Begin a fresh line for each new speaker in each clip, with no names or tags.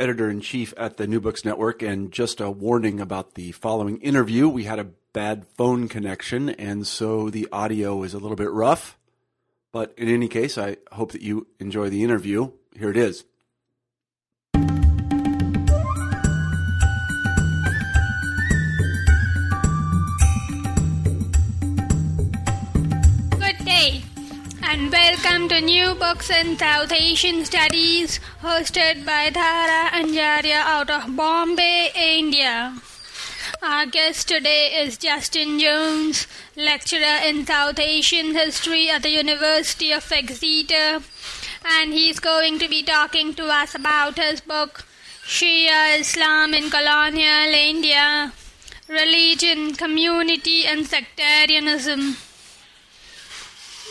editor in chief at the New Books Network. And just a warning about the following interview we had a bad phone connection, and so the audio is a little bit rough. But in any case, I hope that you enjoy the interview. Here it is.
And welcome to New Books in South Asian Studies, hosted by Dhara Anjaria out of Bombay, India. Our guest today is Justin Jones, lecturer in South Asian history at the University of Exeter, and he's going to be talking to us about his book, Shia Islam in Colonial India Religion, Community, and Sectarianism.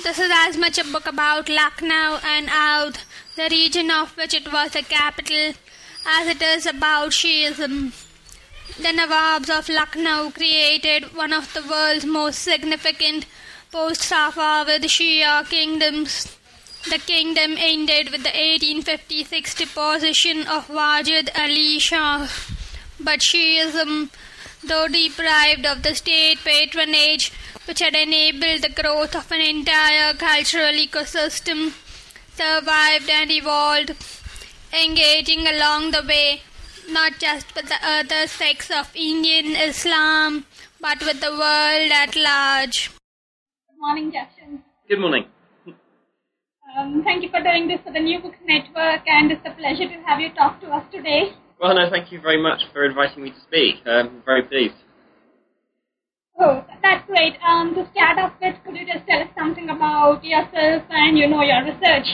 This is as much a book about Lucknow and Oudh, the region of which it was the capital, as it is about Shiism. The Nawabs of Lucknow created one of the world's most significant post-Safavid Shia kingdoms. The kingdom ended with the 1856 deposition of Wajid Ali Shah. But Shiism, though deprived of the state patronage, which had enabled the growth of an entire cultural ecosystem, survived and evolved, engaging along the way not just with the other sects of Indian Islam, but with the world at large.
Good morning, Justin.
Good morning.
Um, thank you for doing this for the New Books Network, and it's a pleasure to have you talk to us today.
Well, no, thank you very much for inviting me to speak. I'm very pleased.
Oh, that's great. Um, to start off with, could you just tell us something about yourself and, you know, your research?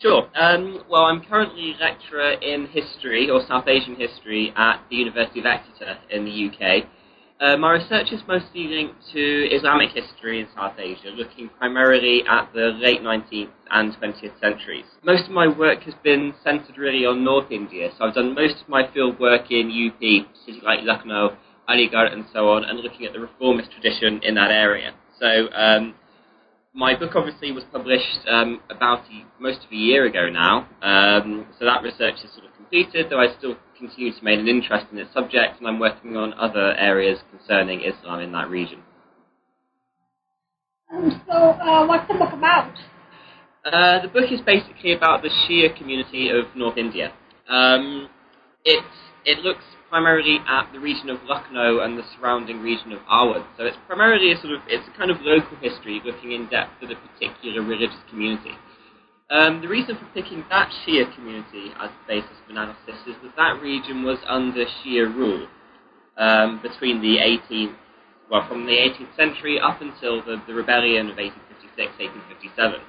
Sure. Um, well, I'm currently lecturer in history, or South Asian history, at the University of Exeter in the UK. Uh, my research is mostly linked to Islamic history in South Asia, looking primarily at the late 19th and 20th centuries. Most of my work has been centered really on North India, so I've done most of my field work in UP, cities like Lucknow, Aligarh and so on, and looking at the reformist tradition in that area. So um, my book obviously was published um, about a, most of a year ago now, um, so that research is sort of completed, though I still continue to maintain an interest in this subject, and I'm working on other areas concerning Islam in that region.
Um, so, uh, what's the book about?
Uh, the book is basically about the Shia community of North India. Um, it looks primarily at the region of Lucknow and the surrounding region of Awadh. So it's primarily a sort of it's a kind of local history looking in depth at a particular religious community. Um, the reason for picking that Shia community as the basis of analysis is that that region was under Shia rule um, between the 18th, well, from the 18th century up until the, the rebellion of 1856, 1857.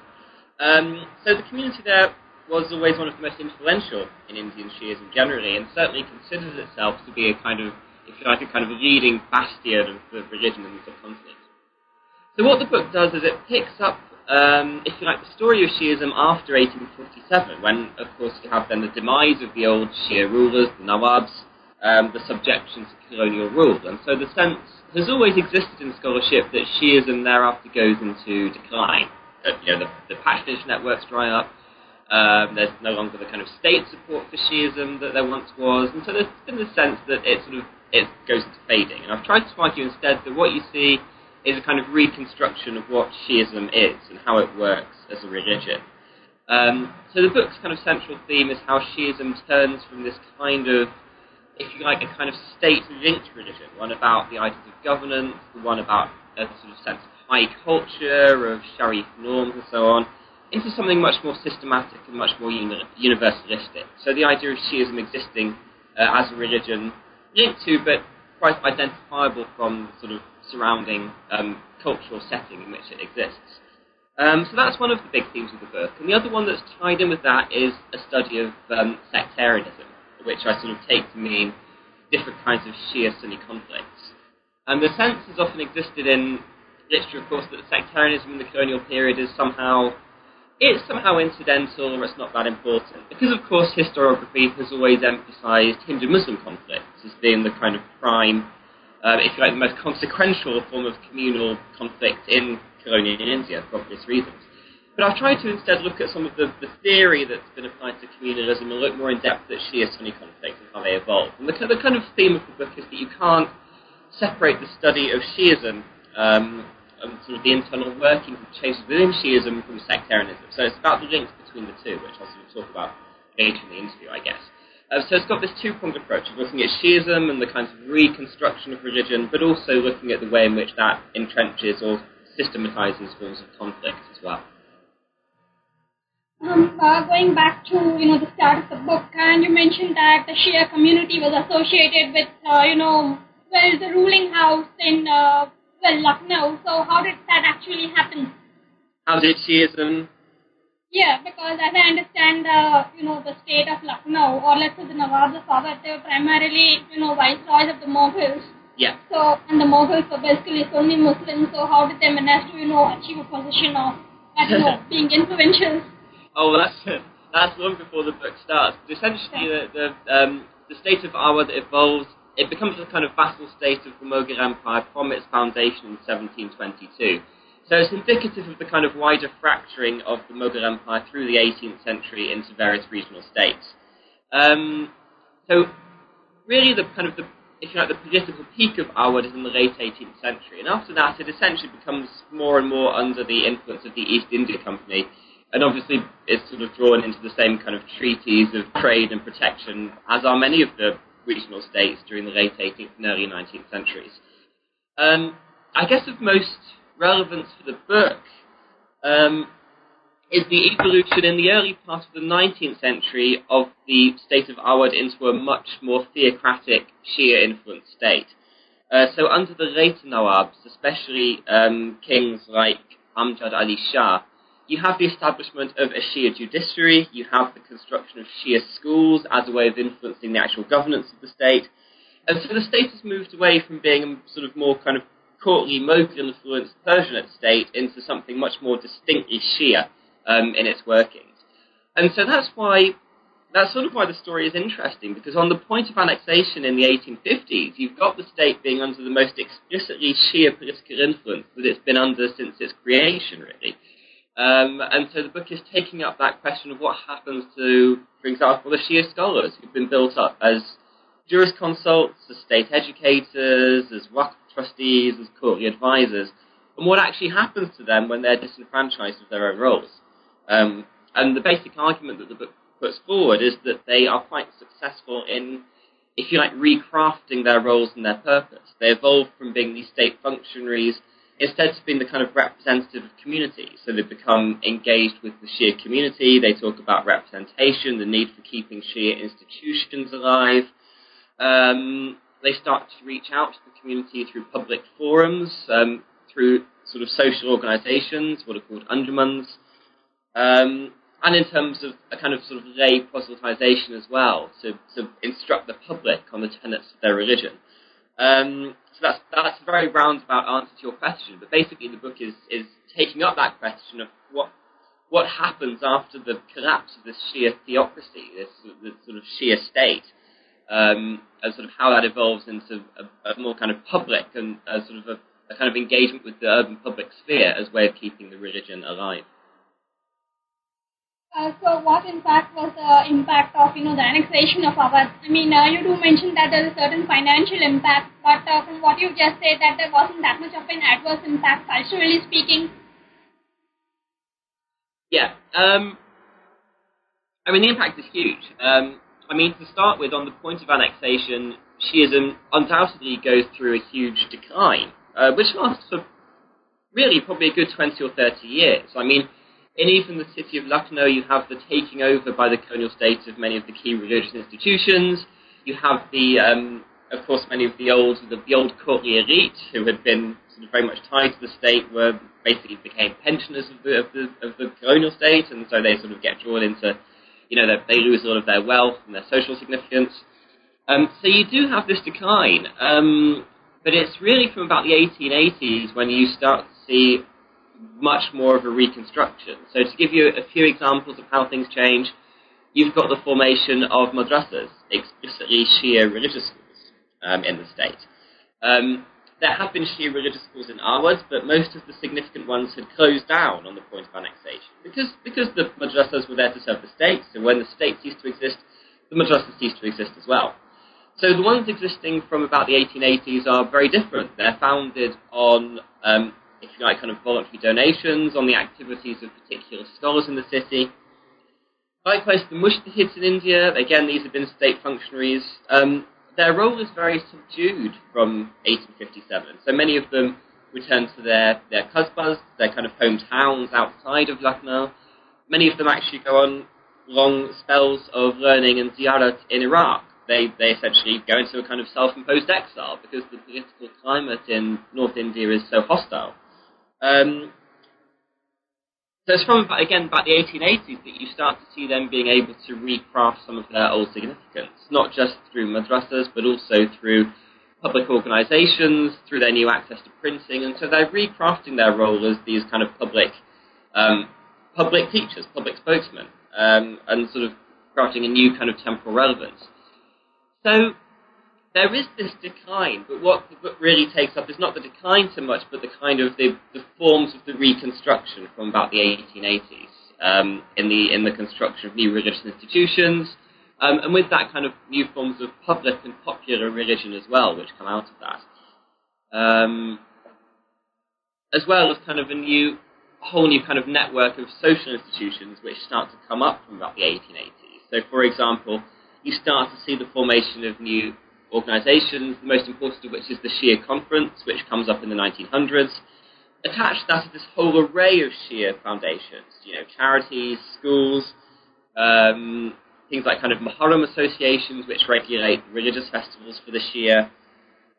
Um, so the community there was always one of the most influential in Indian Shiism generally, and certainly considers itself to be a kind of, if you like, a kind of leading bastion of the religion in the subcontinent. So what the book does is it picks up, um, if you like, the story of Shiism after 1847, when, of course, you have then the demise of the old Shia rulers, the Nawabs, um, the subjection to colonial rule. And so the sense has always existed in scholarship that Shiism thereafter goes into decline. Uh, you know, the, the patronage networks dry up, um, there's no longer the kind of state support for Shiism that there once was, and so there's been the sense that it sort of it goes into fading. And I've tried to argue instead that what you see is a kind of reconstruction of what Shiism is and how it works as a religion. Um, so the book's kind of central theme is how Shiism turns from this kind of, if you like, a kind of state-linked religion, one about the ideas of governance, the one about a sort of sense of high culture, of Sharif norms and so on, into something much more systematic and much more uni- universalistic. So the idea of Shiism existing uh, as a religion linked to, but quite identifiable from the sort of surrounding um, cultural setting in which it exists. Um, so that's one of the big themes of the book. And the other one that's tied in with that is a study of um, sectarianism. which I sort of take to mean different kinds of Shia-Sunni conflicts. And the sense has often existed in literature, of course, that sectarianism in the colonial period is somehow it's somehow incidental or it's not that important. Because, of course, historiography has always emphasized Hindu-Muslim conflicts as being the kind of prime, uh, if you like, the most consequential form of communal conflict in colonial India for obvious reasons. But I've tried to instead look at some of the, the theory that's been applied to communalism and look more in depth at Shia-Sunni conflicts and how they evolve. And the, the kind of theme of the book is that you can't separate the study of Shiism um, and sort of the internal workings of changes within Shiism from sectarianism. So it's about the links between the two, which I'll sort of talk about later in the interview, I guess. Uh, so it's got this two-pronged approach of looking at Shiism and the kinds of reconstruction of religion, but also looking at the way in which that entrenches or systematizes forms of conflict as well.
Um, uh, going back to you know the start of the book, and you mentioned that the Shia community was associated with uh, you know well the ruling house in uh, well, Lucknow. So how did that actually happen?
How did Shiism?
Yeah, because as I understand, uh, you know, the state of Lucknow, or let's say the Nawabs of Awadh, they were primarily, you know, viceroys of the Mughals.
Yeah.
So, and the Mughals were basically Sunni Muslims, so how did they manage to, you know, achieve a position of, I don't know, being influential?
Oh, well, that's, that's long before the book starts. But essentially, the, the, um, the state of Awadh evolves it becomes a kind of vassal state of the Mughal Empire from its foundation in 1722. So it's indicative of the kind of wider fracturing of the Mughal Empire through the 18th century into various regional states. Um, so really the kind of the, if you like, the political peak of Awadh is in the late 18th century, and after that it essentially becomes more and more under the influence of the East India Company, and obviously is sort of drawn into the same kind of treaties of trade and protection as are many of the regional states during the late 18th and early 19th centuries. Um, I guess of most relevance for the book um, is the evolution in the early part of the 19th century of the state of Awadh into a much more theocratic Shia-influenced state. Uh, so under the later Nawabs, especially um, kings like Amjad Ali Shah, you have the establishment of a Shia judiciary, you have the construction of Shia schools as a way of influencing the actual governance of the state. And so the state has moved away from being a sort of more kind of courtly, Mughal influenced Persianate state into something much more distinctly Shia um, in its workings. And so that's why that's sort of why the story is interesting, because on the point of annexation in the 1850s, you've got the state being under the most explicitly Shia political influence that it's been under since its creation, really. Um, and so the book is taking up that question of what happens to, for example, the Shia scholars who've been built up as jurisconsults, as state educators, as Waqf trustees, as courtly advisors, and what actually happens to them when they're disenfranchised of their own roles. Um, and the basic argument that the book puts forward is that they are quite successful in, if you like, recrafting their roles and their purpose. They evolve from being these state functionaries instead of being the kind of representative of community. So they become engaged with the Shia community. They talk about representation, the need for keeping Shia institutions alive. Um, they start to reach out to the community through public forums, um, through sort of social organisations, what are called anjumans, um, and in terms of a kind of sort of lay proselytization as well, to, to instruct the public on the tenets of their religion. Um, so that's that's a very roundabout answer to your question. But basically, the book is is taking up that question of what what happens after the collapse of this Shia theocracy, this, this sort of Shia state, um, and sort of how that evolves into a, a more kind of public and sort of a, a kind of engagement with the urban public sphere as a way of keeping the religion alive.
Uh, so what in fact was the impact of you know the annexation of Awadh? I mean, uh, you do mention that there is a certain financial impact, but uh, from what you just said, that there wasn't that much of an adverse impact culturally speaking.
Yeah, um, I mean the impact is huge. Um, I mean to start with, on the point of annexation, Shiism undoubtedly goes through a huge decline, uh, which lasts for really probably a good twenty or thirty years. I mean in even the city of Lucknow, you have the taking over by the colonial state of many of the key religious institutions. You have the, um, of course, many of the old, the, the old courtly elite who had been sort of very much tied to the state, were basically became pensioners of the, of the of the colonial state, and so they sort of get drawn into you know, they, they lose all of their wealth and their social significance. Um, so you do have this decline, um, but it's really from about the 1880s when you start to see much more of a reconstruction. So to give you a few examples of how things change, you've got the formation of madrasas, explicitly Shia religious schools um, in the state. Um, there have been Shia religious schools in Awadh, but most of the significant ones had closed down on the point of annexation because because the madrasas were there to serve the state. So when the state ceased to exist, the madrasas ceased to exist as well. So the ones existing from about the 1880s are very different. They're founded on, um, if you like, kind of voluntary donations, on the activities of particular scholars in the city. Likewise, the Mujtahids in India, again, these have been state functionaries. Um, their role is very subdued from 1857. So many of them return to their, their qasbas, their kind of hometowns outside of Lucknow. Many of them actually go on long spells of learning and ziyarat in Iraq. They, they essentially go into a kind of self-imposed exile because the political climate in North India is so hostile. Um, so it's from, again, about the 1880s that you start to see them being able to recraft some of their old significance, not just through madrasas, but also through public organisations, through their new access to printing, and so they're recrafting their role as these kind of public, um, public teachers, public spokesmen, um, and sort of crafting a new kind of temporal relevance. So there is this decline, but what really takes up is not the decline so much, but the kind of the, the forms of the reconstruction from about the 1880s um, in the in the construction of new religious institutions, um, and with that kind of new forms of public and popular religion as well, which come out of that, um, as well as kind of a new whole new kind of network of social institutions which start to come up from about the 1880s. So, for example, you start to see the formation of new organisations, the most important of which is the Shia Conference, which comes up in the 1900s. Attached to that is this whole array of Shia foundations, you know, charities, schools, um, things like kind of Muharram associations, which regulate religious festivals for the Shia,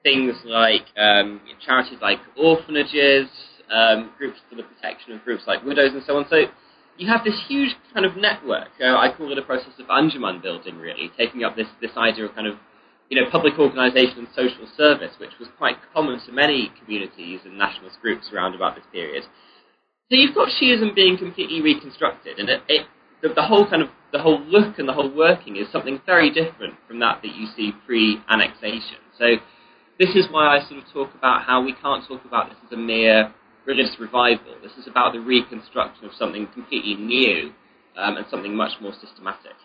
things like um, charities like orphanages, um, groups for the protection of groups like widows and so on. So you have this huge kind of network. Uh, I call it a process of Anjuman building, really, taking up this, this idea of kind of you know, public organisation and social service, which was quite common to many communities and nationalist groups around about this period. So you've got Shiism being completely reconstructed, and it, it the, the, whole kind of the whole look and the whole working is something very different from that that you see pre-annexation. So this is why I sort of talk about how we can't talk about this as a mere religious revival. This is about the reconstruction of something completely new um, and something much more systematic.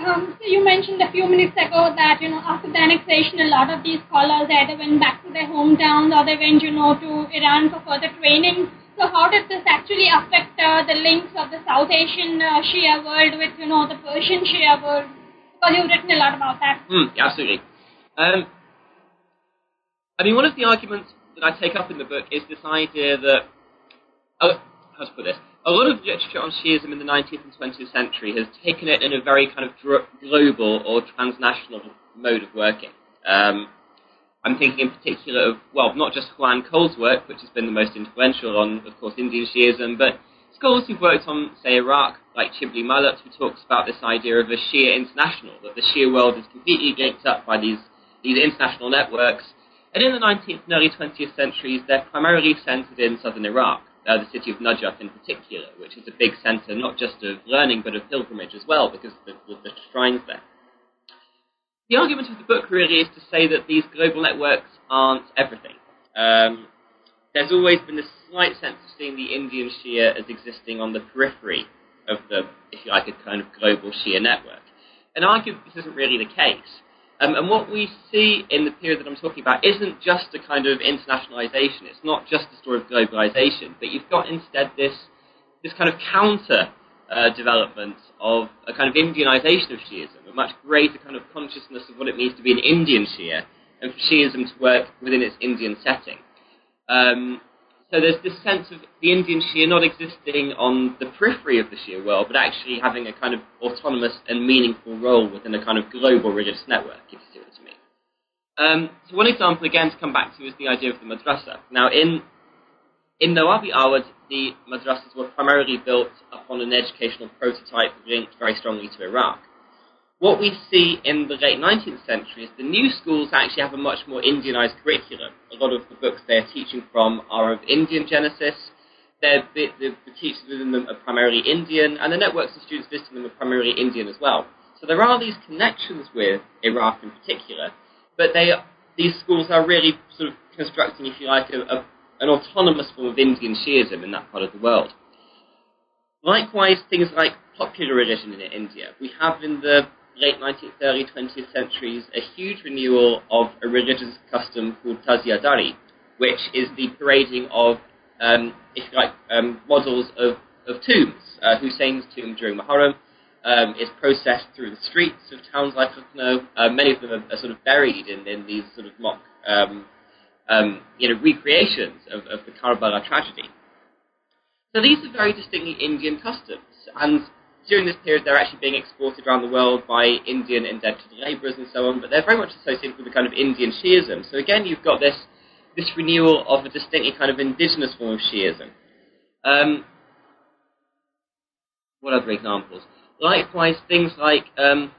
Um, so you mentioned a few minutes ago that you know after the annexation, a lot of these scholars either went back to their hometowns or they went you know to Iran for further training. So how did this actually affect uh, the links of the South Asian uh, Shia world with you know the Persian Shia world? Because you've written a lot about that.
Mm, absolutely. Um, I mean, one of the arguments that I take up in the book is this idea that, oh, how to put this? A lot of literature on Shiism in the 19th and 20th century has taken it in a very kind of global or transnational mode of working. Um, I'm thinking in particular of, well, not just Juan Cole's work, which has been the most influential on, of course, Indian Shiism, but scholars who've worked on, say, Iraq, like Chibli Mallat, who talks about this idea of a Shia international, that the Shia world is completely linked up by these, these international networks. And in the 19th and early 20th centuries, they're primarily centered in southern Iraq uh, the city of Najaf in particular, which is a big centre not just of learning but of pilgrimage as well, because of the, the, shrines there. The argument of the book really is to say that these global networks aren't everything. Um, there's always been a slight sense of seeing the Indian Shia as existing on the periphery of the, if you like, a kind of global Shia network. And I arguably this isn't really the case. Um, and what we see in the period that I'm talking about isn't just a kind of internationalization. It's not just a story of globalization, but you've got instead this this kind of counter uh, development of a kind of Indianization of Shiism, a much greater kind of consciousness of what it means to be an Indian Shia, and for Shiism to work within its Indian setting. Um, so there's this sense of the Indian Shia not existing on the periphery of the Shia world, but actually having a kind of autonomous and meaningful role within a kind of global religious network, if you see what I mean. Um, so one example, again, to come back to is the idea of the madrasa. Now, in in Nawabi Awadh, the madrasas were primarily built upon an educational prototype linked very strongly to Iraq. What we see in the late 19th century is the new schools actually have a much more Indianized curriculum. A lot of the books they're teaching from are of Indian genesis. The, the, the, teachers within them are primarily Indian, and the networks of students visiting them are primarily Indian as well. So there are these connections with Iraq in particular, but they, these schools are really sort of constructing, if you like, a, a, an autonomous form of Indian Shiism in that part of the world. Likewise, things like popular religion in India. We have in the late 19th, early 20th centuries a huge renewal of a religious custom called Tazia Dari, which is the parading of, um, if you like, um, models of, of tombs. Uh, Hussein's tomb during Muharram um, is processed through the streets of towns like Lucknow. Uh, many of them are, are, sort of buried in, in these sort of mock, um, um, you know, recreations of, of the Karbala tragedy. So these are very distinctly Indian customs, and during this period they're actually being exported around the world by Indian indentured labourers and so on, but they're very much associated with the kind of Indian Shiism. So again, you've got this this renewal of a distinctly kind of indigenous form of Shiism. Um, what other examples? Likewise, things like um,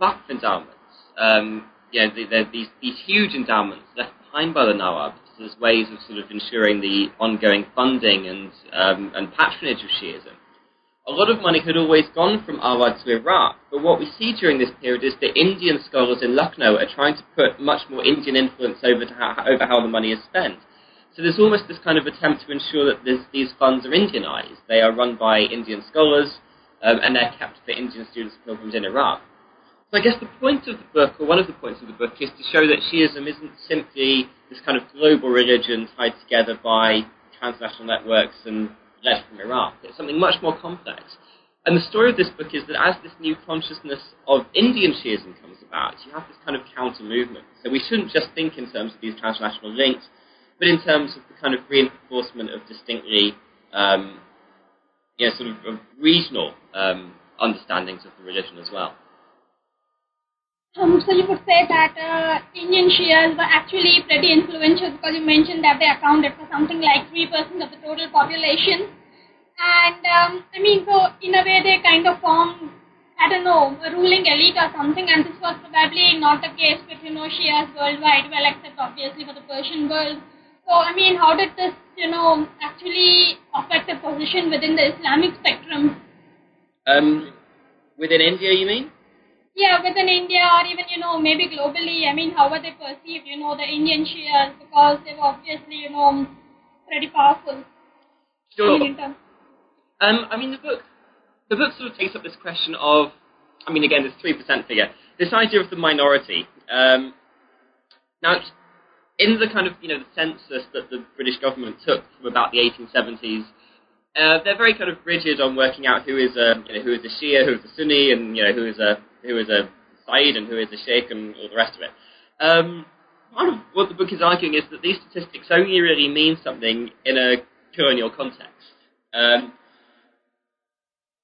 Waqf endowments. Um, you know, the, the, these, these huge endowments left behind by the Nawabs as ways of sort of ensuring the ongoing funding and, um, and patronage of Shiism a lot of money had always gone from Awadh to Iraq, but what we see during this period is that Indian scholars in Lucknow are trying to put much more Indian influence over, how, over how the money is spent. So there's almost this kind of attempt to ensure that this, these funds are Indianized. They are run by Indian scholars, um, and they're kept for Indian students and pilgrims in Iraq. So I guess the point of the book, or one of the points of the book, is to show that Shiism isn't simply this kind of global religion tied together by transnational networks and led from Iraq. It's something much more complex. And the story of this book is that as this new consciousness of Indian Shiism comes about, you have this kind of counter movement. So we shouldn't just think in terms of these transnational links, but in terms of the kind of reinforcement of distinctly, um, you know, sort of, of regional um, understandings of the religion as well.
Um, so you would say that uh, Indian Shias were actually pretty influential because you mentioned that they accounted for something like 3% of the total population. And um, I mean, so in a way they kind of formed, I don't know, a ruling elite or something, and this was probably not the case with, you know, Shias worldwide, well, except obviously for the Persian world. So, I mean, how did this, you know, actually affect the position within the Islamic spectrum?
Um, within India, you mean?
Yeah, within India or even, you know, maybe globally, I mean, how were they perceived, you know, the Indian Shias because they were obviously, you know, pretty powerful.
Sure. Um, I mean, the book, the book sort of takes up this question of, I mean, again, this 3% figure, this idea of the minority. Um, now, in the kind of, you know, the census that the British government took from about the 1870s, uh, they're very kind of rigid on working out who is a, you know, who is a Shia, who is a Sunni, and, you know, who is a who is a Said and who is a Sheikh and all the rest of it. Um, part of what the book is arguing is that these statistics only really mean something in a colonial context. Um,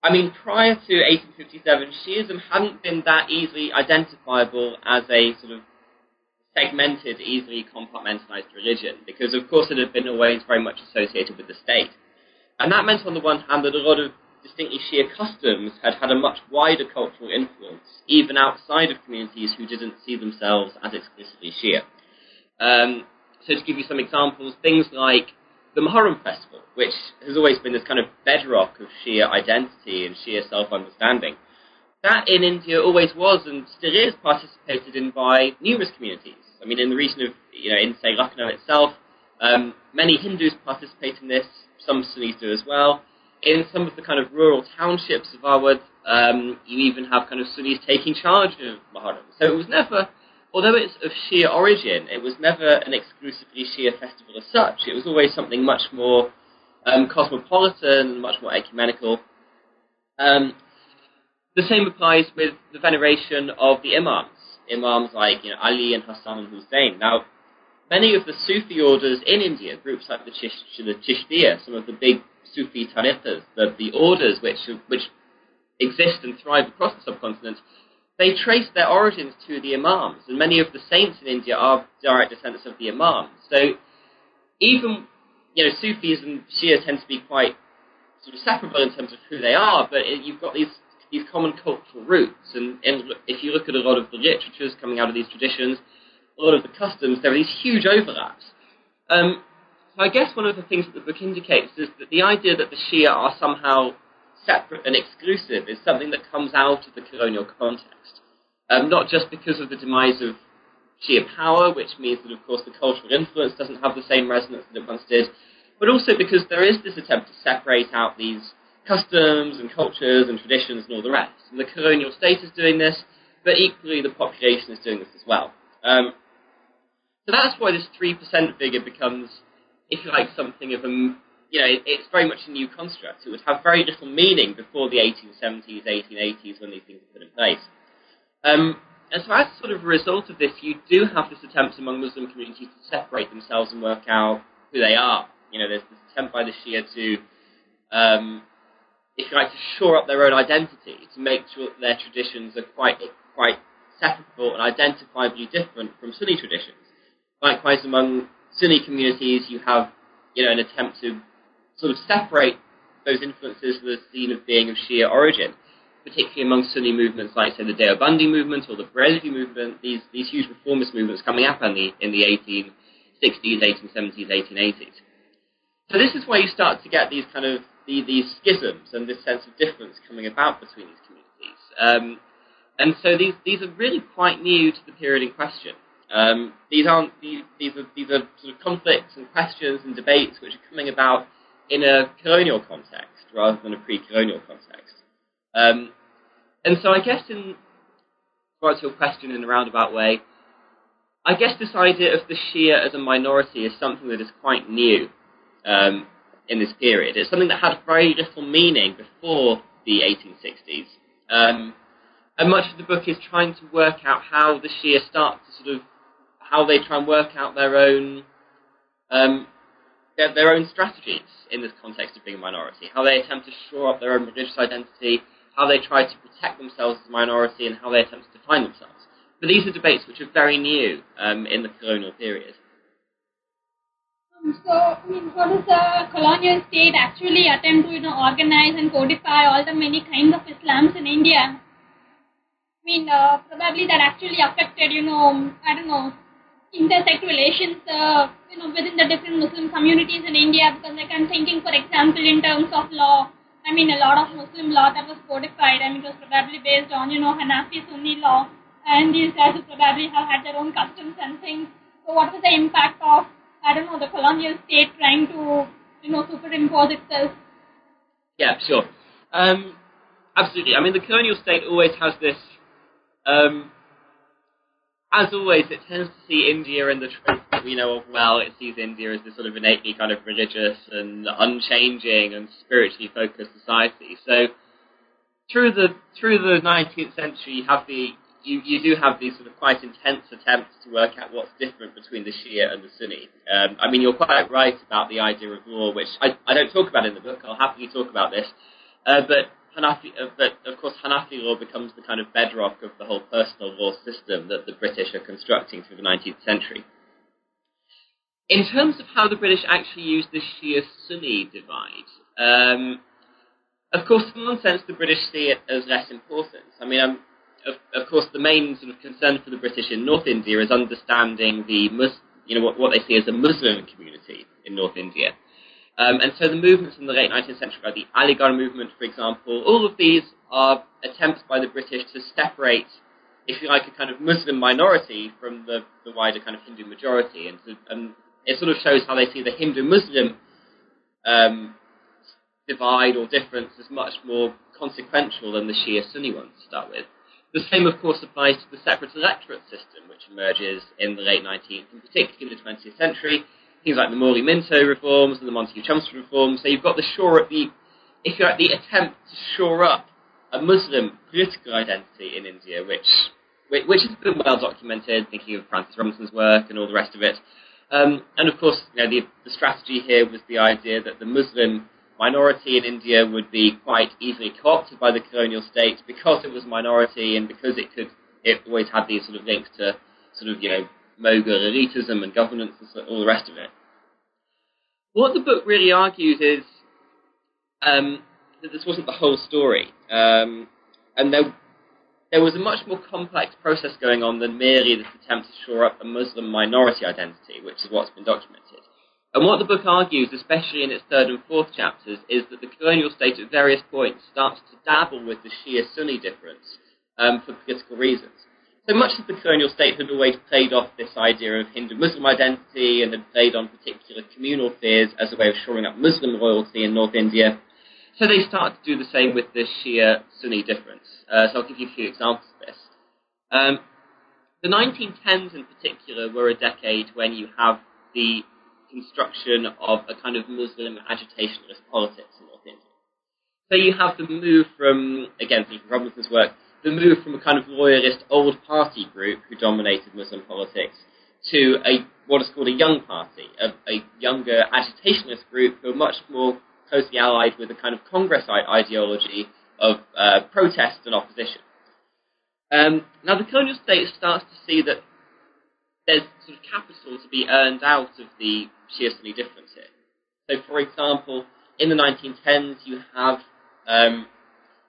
I mean, prior to 1857, Shiism hadn't been that easily identifiable as a sort of segmented, easily compartmentalized religion, because of course it had been always very much associated with the state. And that meant, on the one hand, that a lot of distinctly Shia customs had had a much wider cultural influence, even outside of communities who didn't see themselves as explicitly Shia. Um, so to give you some examples, things like the Muharram festival, which has always been this kind of bedrock of Shia identity and Shia self-understanding, that in India always was and still is participated in by numerous communities. I mean, in the region of, you know, in say Lucknow itself, um, many Hindus participate in this, some Sunnis do as well in some of the kind of rural townships of Awadh, um, you even have kind of Sunnis taking charge of Muharram. So it was never, although it's of Shia origin, it was never an exclusively Shia festival as such. It was always something much more um, cosmopolitan, much more ecumenical. Um, the same applies with the veneration of the imams, imams like you know, Ali and Hassan and Hussein. Now, many of the Sufi orders in India, groups like the, Chish- the Chishtiya, some of the big Sufi tariqas, the, the orders which, which exist and thrive across the subcontinent, they trace their origins to the Imams, and many of the saints in India are direct descendants of the Imams. So even you know, Sufis and Shia tend to be quite sort of separable in terms of who they are, but it, you've got these these common cultural roots, and, and if you look at a lot of the literatures coming out of these traditions, a lot of the customs, there are these huge overlaps. Um, so I guess one of the things that the book indicates is that the idea that the Shia are somehow separate and exclusive is something that comes out of the colonial context. Um, not just because of the demise of Shia power, which means that, of course, the cultural influence doesn't have the same resonance that it once did, but also because there is this attempt to separate out these customs and cultures and traditions and all the rest. And the colonial state is doing this, but equally the population is doing this as well. Um, so that's why this 3% figure becomes, if you like, something of a, you know, it, it's very much a new construct. It would have very little meaning before the 1870s, 1880s when these things were put in place. Um, and so as sort of a result of this, you do have this attempt among Muslim communities to separate themselves and work out who they are. You know, there's this attempt by the Shia to, um, if you like, to shore up their own identity, to make sure that their traditions are quite quite separable and identifiably different from Sunni traditions. Likewise, among Sunni communities, you have, you know, an attempt to sort of separate those influences that are seen as being of Shia origin, particularly among Sunni movements like, say, the Deobandi movement or the Barelvi movement, these, these huge reformist movements coming up in the, in the 1860s, 1870s, 1880s. So this is where you start to get these kind of the, these schisms and this sense of difference coming about between these communities. Um, and so these these are really quite new to the period in question. Um, these aren't these, these are these are sort of conflicts and questions and debates which are coming about in a colonial context rather than a pre-colonial context. Um, and so I guess in to answer your question in a roundabout way, I guess this idea of the Shia as a minority is something that is quite new um, in this period. It's something that had very little meaning before the 1860s. Um, and much of the book is trying to work out how the Shia start to sort of, how they try and work out their own, um, their, their own strategies in this context of being a minority, how they attempt to shore up their own religious identity, how they try to protect themselves as a minority, and how they attempt to define themselves. But these are debates which are very new um, in the colonial period.
So, I mean, how does the colonial state actually attempt to, you know, organize and codify all the many kinds of Islams in India? I mean, uh, probably that actually affected, you know, I don't know, intersect relations, uh, you know, within the different Muslim communities in India. Because, like, I'm thinking, for example, in terms of law, I mean, a lot of Muslim law that was codified, I mean, it was probably based on, you know, Hanafi Sunni law, and these guys would probably have had their own customs and things. So, what was the impact of I don't know, the colonial state trying to, you know, superimpose itself.
Yeah, sure. Um, absolutely. I mean, the colonial state always has this. Um, as always, it tends to see India in the trope that we know of well. It sees India as this sort of innately kind of religious and unchanging and spiritually focused society. So, through the through the 19th century, you have the you, you do have these sort of quite intense attempts to work out what's different between the Shia and the Sunni. Um, I mean, you're quite right about the idea of law, which I, I don't talk about in the book. I'll happily talk about this. Uh, but Hanafi, uh, but of course, Hanafi law becomes the kind of bedrock of the whole personal law system that the British are constructing through the 19th century. In terms of how the British actually use the Shia-Sunni divide, um, of course, in one sense, the British see it as less important. I mean, I'm, of, of, course, the main sort of concern for the British in North India is understanding the Mus- you know what, what, they see as a Muslim community in North India. Um, and so the movements in the late 19th century, like the Aligarh movement, for example, all of these are attempts by the British to separate, if you like, a kind of Muslim minority from the, the wider kind of Hindu majority. And, to, and it sort of shows how they see the Hindu-Muslim um, divide or difference as much more consequential than the Shia-Sunni ones to start with. The same, of course, applies to the separate electorate system, which emerges in the late 19th and particularly the 20th century. Things like the Morley Minto reforms and the Montagu Chelmsford reforms. So you've got the shore, at the, if you like, the attempt to shore up a Muslim political identity in India, which which has been well documented, thinking of Francis Robinson's work and all the rest of it. Um, and of course, you know, the, the strategy here was the idea that the Muslim minority in India would be quite easily co-opted by the colonial state because it was a minority and because it could, it always had these sort of links to sort of, you know, Mughal elitism and governance and all the rest of it. What the book really argues is um, that this wasn't the whole story, um, and there there was a much more complex process going on than merely this attempt to shore up a Muslim minority identity, which is what's been documented. And what the book argues, especially in its third and fourth chapters, is that the colonial state at various points starts to dabble with the Shia-Sunni difference um, for political reasons. So much of the colonial state had always played off this idea of Hindu-Muslim identity and had played on particular communal fears as a way of shoring up Muslim loyalty in North India. So they start to do the same with the Shia-Sunni difference. Uh, so I'll give you a few examples of this. Um, the 1910s in particular were a decade when you have the construction of a kind of Muslim agitationalist politics in North India. So you have the move from, again, from Robinson's work, the move from a kind of loyalist old party group who dominated Muslim politics to a what is called a young party, a, a younger agitationist group who are much more closely allied with a kind of Congressite ideology of uh, protest and opposition. Um, now, the colonial state starts to see that there's sort of capital to be earned out of the Shia-Sunni difference here. So, for example, in the 1910s, you have um,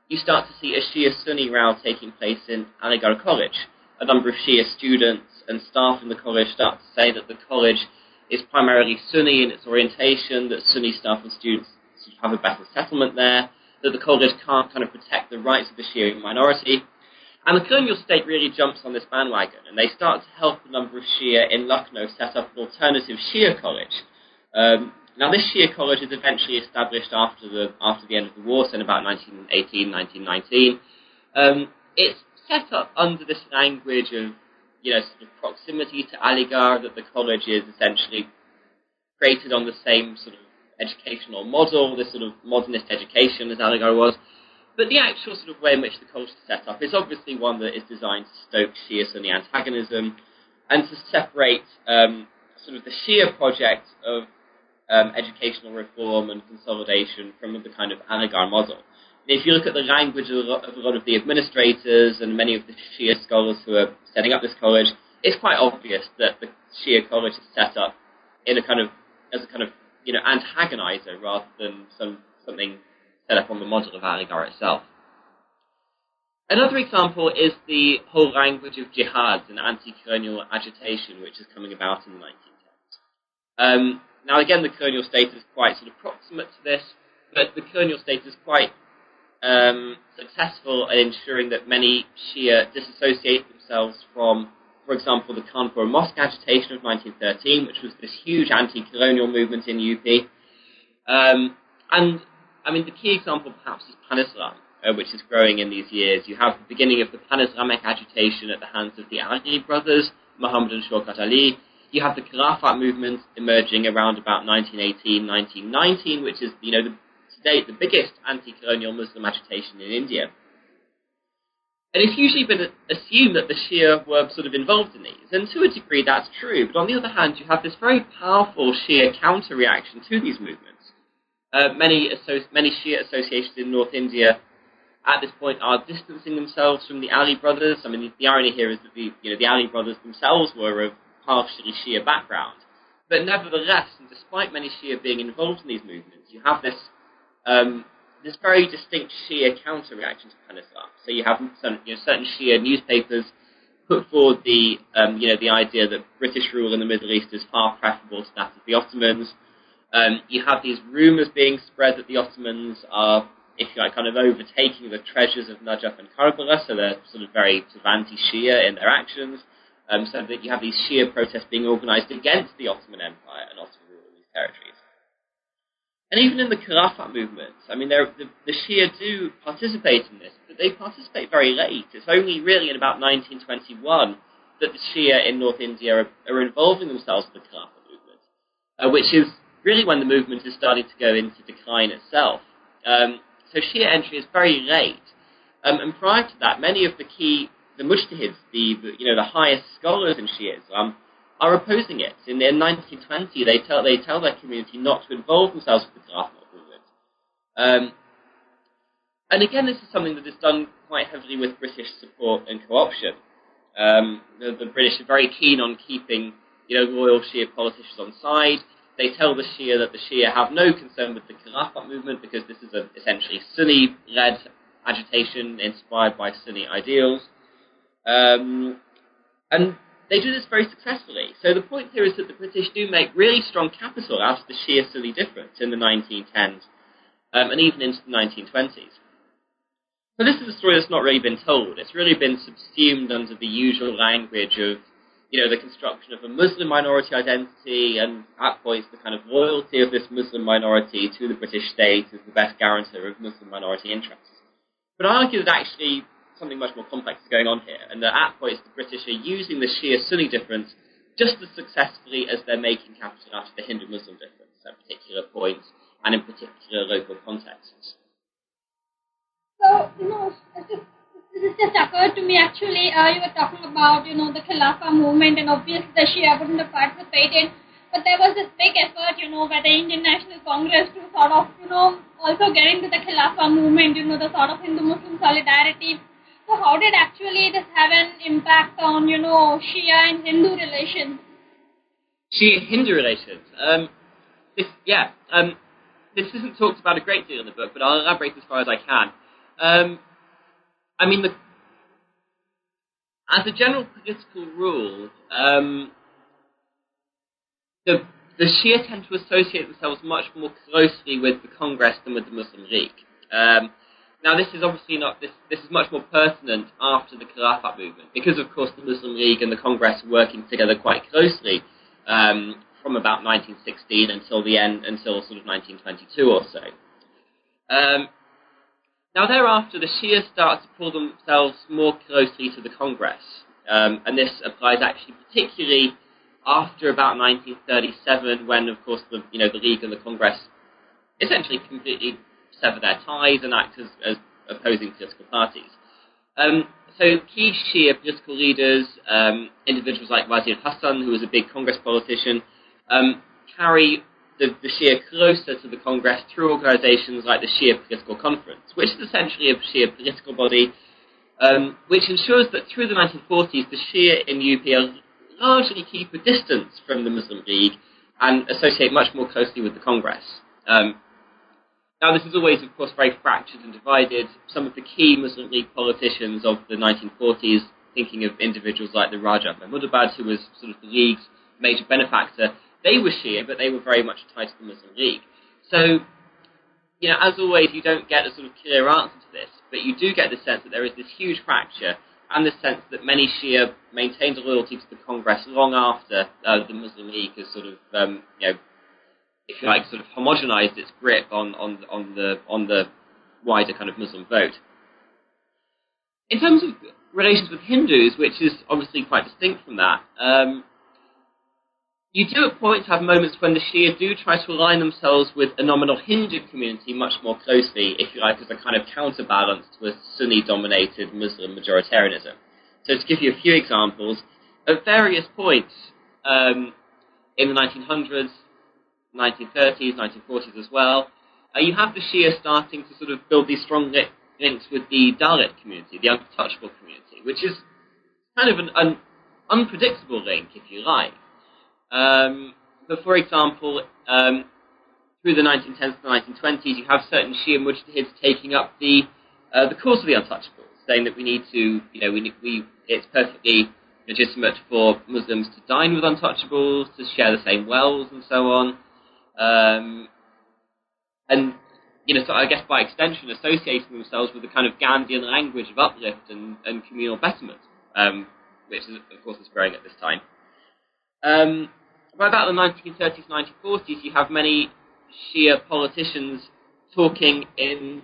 you start to see a Shia-Sunni row taking place in Aligarh College. A number of Shia students and staff in the college start to say that the college is primarily Sunni in its orientation, that Sunni staff and students have a better settlement there, that the college can't kind of protect the rights of the Shia minority. And the colonial state really jumps on this bandwagon, and they start to help a number of Shia in Lucknow set up an alternative Shia college. Um, now, this Shia college is eventually established after the after the end of the war, so in about 1918, 1919. Um, it's set up under this language of, you know, sort of proximity to Aligarh, that the college is essentially created on the same sort of educational model, this sort of modernist education as Aligarh was. But the actual sort of way in which the college is set up is obviously one that is designed to stoke Shia Sunni antagonism and to separate um, sort of the Shia project of um, educational reform and consolidation from the kind of Aligarh model. And if you look at the language of a, lot, of a lot of the administrators and many of the Shia scholars who are setting up this college, it's quite obvious that the Shia college is set up in a kind of as a kind of you know antagonizer rather than some something set up on the model of Aligarh itself. Another example is the whole language of jihad and anti-colonial agitation, which is coming about in the 1910s. Um, now, again, the colonial state is quite sort of proximate to this, but the colonial state is quite um, successful in ensuring that many Shia disassociate themselves from, for example, the Kanpur mosque agitation of 1913, which was this huge anti-colonial movement in UP. Um, and I mean, the key example perhaps is Pan-Islam, uh, which is growing in these years. You have the beginning of the Pan-Islamic agitation at the hands of the Ali brothers, Muhammad and Shaukat Ali. You have the Khilafat movement emerging around about 1918, 1919, which is, you know, the, today the biggest anti-colonial Muslim agitation in India. And it's usually been assumed that the Shia were sort of involved in these, and to a degree that's true. But on the other hand, you have this very powerful Shia counter-reaction to these movements. Uh, many, many Shia associations in North India at this point are distancing themselves from the Ali brothers. I mean, the, the, irony here is that the, you know, the Ali brothers themselves were of partially Shia background. But nevertheless, and despite many Shia being involved in these movements, you have this um, this very distinct Shia counter-reaction to Pan-Islam. So you have some, you know, certain Shia newspapers put forward the um, you know the idea that British rule in the Middle East is far preferable to that of the Ottomans. Um, you have these rumours being spread that the Ottomans are, if you like, kind of overtaking the treasures of Najaf and Karbala, so they're sort of very sort of anti-Shia in their actions. Um, so that you have these Shia protests being organised against the Ottoman Empire and Ottoman rule in these territories. And even in the Khilafat movement, I mean, the, the Shia do participate in this, but they participate very late. It's only really in about 1921 that the Shia in North India are, are involving themselves in the Khilafat movement, uh, which is really when the movement is starting to go into decline itself. Um, so Shia entry is very late. Um, and prior to that, many of the key, the mujtahids, the, the you know the highest scholars in Shiism, are opposing it. In, in 1920, they tell they tell their community not to involve themselves with the Khilafat movement. Um, and again, this is something that is done quite heavily with British support and co-option. Um, the, the, British are very keen on keeping, you know, loyal Shia politicians on side. they tell the Shia that the Shia have no concern with the Khilafat movement because this is a essentially Sunni-led agitation inspired by Sunni ideals. Um, and they do this very successfully. So the point here is that the British do make really strong capital out of the Shia-Sunni difference in the 1910s um, and even into the 1920s. So this is a story that's not really been told. It's really been subsumed under the usual language of, you know, the construction of a Muslim minority identity and at points the kind of loyalty of this Muslim minority to the British state as the best guarantor of Muslim minority interests. But I argue that actually something much more complex is going on here, and that at points the British are using the Shia-Sunni difference just as successfully as they're making capital out of the Hindu-Muslim difference at particular points and in particular local contexts.
So, you know, this just occurred to me actually. Uh, you were talking about, you know, the Khilafah movement, and obviously the Shia wouldn't have participated. But there was this big effort, you know, by the Indian National Congress to sort of, you know, also get into the Khilafah movement, you know, the sort of Hindu-Muslim solidarity so how did actually this have an impact on, you know, Shia and Hindu relations?
Shia-Hindu relations. Um, this, yeah, um, this isn't talked about a great deal in the book, but I'll elaborate as far as I can. Um, I mean, the, as a general political rule, um, the the Shia tend to associate themselves much more closely with the Congress than with the Muslim League. Um, now, this is obviously not this. This is much more pertinent after the Khilafat movement, because of course the Muslim League and the Congress are working together quite closely um, from about 1916 until the end, until sort of 1922 or so. Um, now, thereafter, the Shia start to pull themselves more closely to the Congress, um, and this applies actually particularly after about 1937, when, of course, the you know the League and the Congress essentially completely sever their ties and act as, as opposing political parties. Um, so key Shia political leaders, um, individuals like Wazir Hassan, who was a big Congress politician, um, carry the, the, Shia closer to the Congress through organizations like the Shia Political Conference, which is essentially a Shia political body, um, which ensures that through the 1940s, the Shia in UP largely keep a distance from the Muslim League and associate much more closely with the Congress. Um, now, this is always, of course, very fractured and divided. Some of the key Muslim League politicians of the 1940s, thinking of individuals like the Raja of Mahmudabad, who was sort of the League's major benefactor, they were Shia, but they were very much tied to the Muslim League. So, you know, as always, you don't get a sort of clear answer to this, but you do get the sense that there is this huge fracture and the sense that many Shia maintained a loyalty to the Congress long after uh, the Muslim League has sort of, um, you know, if you like, sort of homogenized its grip on, on, on, the, on the wider kind of Muslim vote. In terms of relations with Hindus, which is obviously quite distinct from that, um, you do at points have moments when the Shia do try to align themselves with a nominal Hindu community much more closely, if you like, as a kind of counterbalance to a Sunni-dominated Muslim majoritarianism. So to give you a few examples, at various points um, in the 1900s, 1930s, 1940s as well. Uh, you have the Shia starting to sort of build these strong li- links with the Dalit community, the untouchable community, which is kind of an, an unpredictable link, if you like. Um, but for example, um, through the 1910s to the 1920s, you have certain Shia mujtahids taking up the uh, the cause of the untouchables, saying that we need to, you know, we, we it's perfectly legitimate for Muslims to dine with untouchables, to share the same wells, and so on. Um, and, you know, so I guess by extension, associating themselves with the kind of Gandhian language of uplift and, and communal betterment, um, which, is, of course, is growing at this time. Um, by about the 1930s, 1940s, you have many Shia politicians talking in,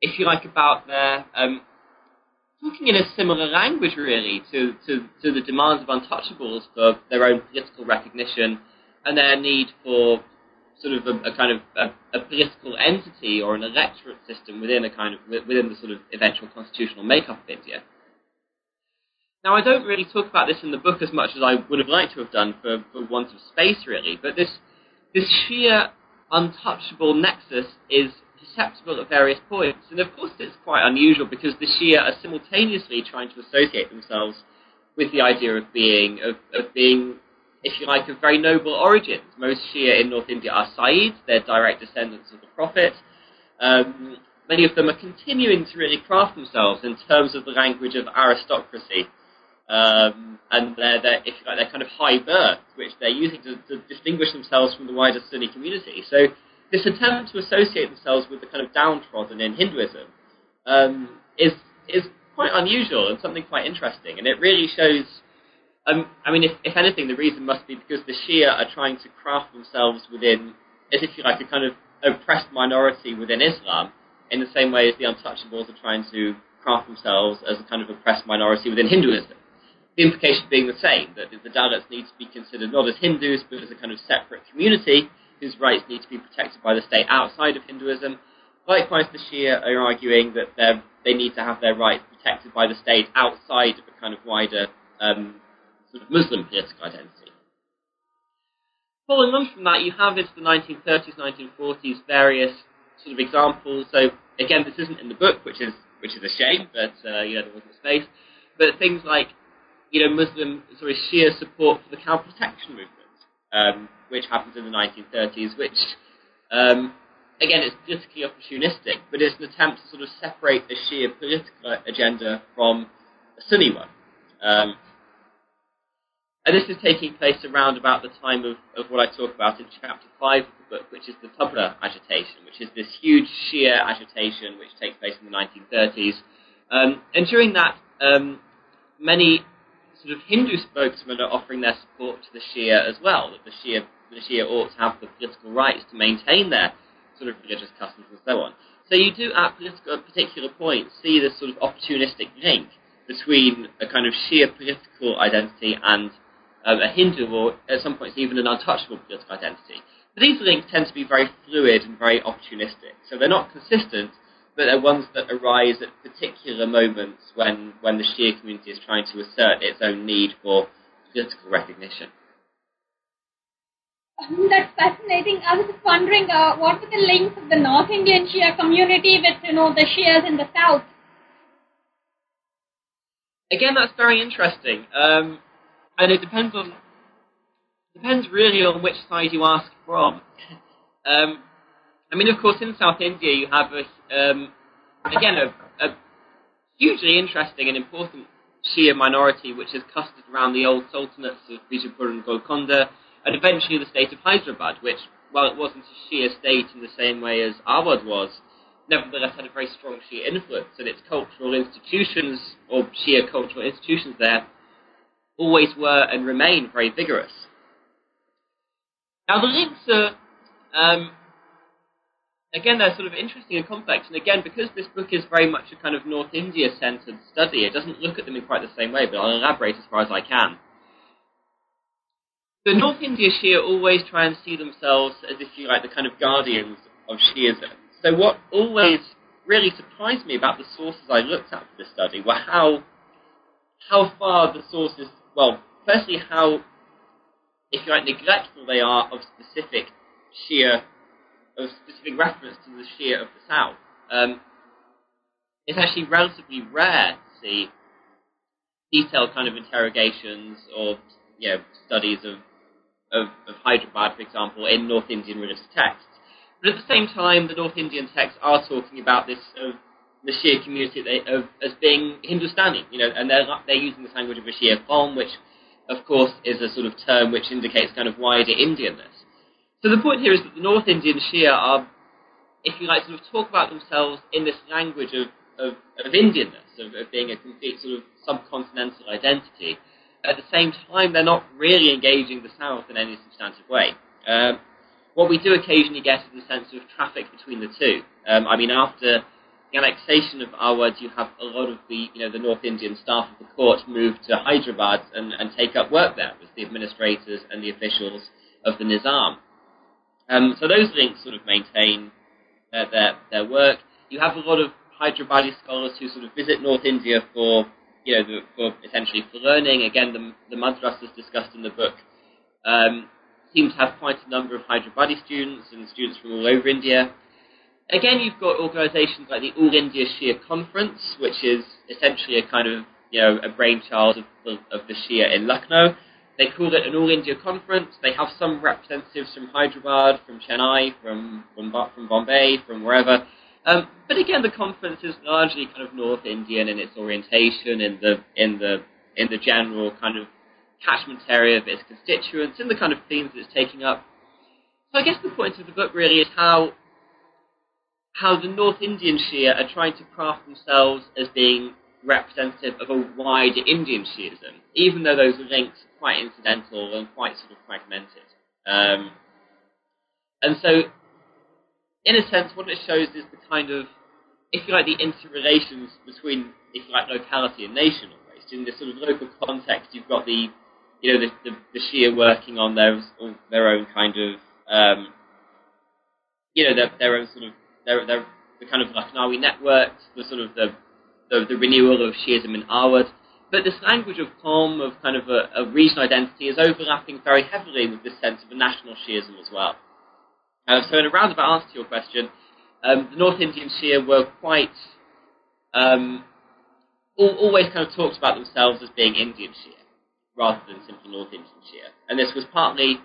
if you like, about their um, talking in a similar language, really, to, to, to the demands of untouchables for their own political recognition and their need for sort of a, a kind of a, a, political entity or an electorate system within a kind of within the sort of eventual constitutional makeup of India. Now, I don't really talk about this in the book as much as I would have liked to have done for, for want of space, really. But this this sheer untouchable nexus is perceptible at various points, and of course, it's quite unusual because the Shia are simultaneously trying to associate themselves with the idea of being of, of being if you like, of very noble origins. Most Shia in North India are Sayyids, they're direct descendants of the Prophet. Um, many of them are continuing to really craft themselves in terms of the language of aristocracy. Um, and their, their, if you like, their kind of high birth, which they're using to, to distinguish themselves from the wider Sunni community. So this attempt to associate themselves with the kind of downtrodden in Hinduism um, is is quite unusual and something quite interesting, and it really shows. Um, I mean, if, if anything, the reason must be because the Shia are trying to craft themselves within, as if you like, a kind of oppressed minority within Islam, in the same way as the Untouchables are trying to craft themselves as a kind of oppressed minority within Hinduism. The implication being the same, that the Dalits need to be considered not as Hindus, but as a kind of separate community whose rights need to be protected by the state outside of Hinduism. Likewise, the Shia are arguing that they need to have their rights protected by the state outside of a kind of wider um, sort of Muslim political identity. Following on from that, you have into the 1930s, 1940s various sort of examples. So again, this isn't in the book, which is which is a shame, but uh, you know there wasn't space. But things like you know Muslim sorry Shia support for the cow protection movement, um, which happens in the 1930s, which um, again, it's politically opportunistic, but it's an attempt to sort of separate the Shia political agenda from a Sunni one. Um, and this is taking place around about the time of, of what I talk about in chapter 5 of the book, which is the Tabarra agitation, which is this huge Shia agitation which takes place in the 1930s. Um, and during that, um, many sort of Hindu spokesmen are offering their support to the Shia as well, that the Shia, the Shia ought to have the political rights to maintain their sort of religious customs and so on. So you do, at political, particular points, see this sort of opportunistic link between a kind of Shia political identity and um, a Hindu, or at some points even an untouchable political identity. But these links tend to be very fluid and very opportunistic. So they're not consistent, but they're ones that arise at particular moments when, when the Shia community is trying to assert its own need for political recognition.
That's fascinating. I was just wondering, uh, what were the links of the North Indian Shia community with, you know, the Shias in the South?
Again, that's very interesting, um, and it depends on depends really on which side you ask from. Um, I mean, of course, in South India you have a, um, again a, a hugely interesting and important Shia minority which is clustered around the old sultanates of Bijapur and Golconda and eventually the state of Hyderabad, which, while it wasn't a Shia state in the same way as Awadh was, nevertheless had a very strong Shia influence, and its cultural institutions, or Shia cultural institutions there, always were and remain very vigorous. Now the links are, um, again, they're sort of interesting and complex, and again, because this book is very much a kind of North India-centered study, it doesn't look at them in quite the same way, but I'll elaborate as far as I can. The North India Shia always try and see themselves as if you like the kind of guardians of Shiism. So what always really surprised me about the sources I looked at for this study were how how far the sources well, firstly how if you like neglectful they are of specific Shia of specific reference to the Shia of the South. Um, it's actually relatively rare to see detailed kind of interrogations or you know studies of of, of Hyderabad, for example, in North Indian religious texts. But at the same time, the North Indian texts are talking about this of the Shia community of, as being Hindustani, you know, and they're they're using this language of a Shia Qawm, which, of course, is a sort of term which indicates kind of wider Indianness. So the point here is that the North Indian Shia are, if you like, sort of talk about themselves in this language of of, of Indianness, of, of being a complete sort of subcontinental identity, at the same time, they're not really engaging the South in any substantive way. Um, what we do occasionally get is a sense of traffic between the two. Um, I mean, after the annexation of Awadh, you have a lot of the, you know, the North Indian staff of the court move to Hyderabad and, and take up work there as the administrators and the officials of the Nizam. Um, so those links sort of maintain uh, their, their work. You have a lot of Hyderabadi scholars who sort of visit North India for you know, the, for essentially for learning. Again, the, the madrasas discussed in the book um, seem to have quite a number of Hyderabadi students and students from all over India. Again, you've got organisations like the All India Shia Conference, which is essentially a kind of you know a brainchild of, of, of the Shia in Lucknow. they call it an All India Conference. They have some representatives from Hyderabad, from Chennai, from from, from Bombay, from wherever. Um, but again, the conference is largely kind of North Indian in its orientation, in the in the in the general kind of catchment area of its constituents, in the kind of themes it's taking up. So I guess the point of the book really is how how the North Indian Shia are trying to craft themselves as being representative of a wider Indian Shiism, even though those links are quite incidental and quite sort of fragmented. Um, and so, in a sense, what it shows is the kind of, if you like, the interrelations between, if you like, locality and nation almost. In this sort of local context, you've got the, you know, the, the, the Shia working on their, their own kind of, um, you know, their, their own sort of, their, their, the kind of Lucknowi networks, the sort of the the, the renewal of Shiism in Awadh. But this language of Qawm, of kind of a, a, regional identity, is overlapping very heavily with this sense of a national Shiism as well. Uh, so in a roundabout answer to your question, um, the North Indian Shia were quite, um, al- always kind of talked about themselves as being Indian Shia, rather than simply North Indian Shia. And this was partly,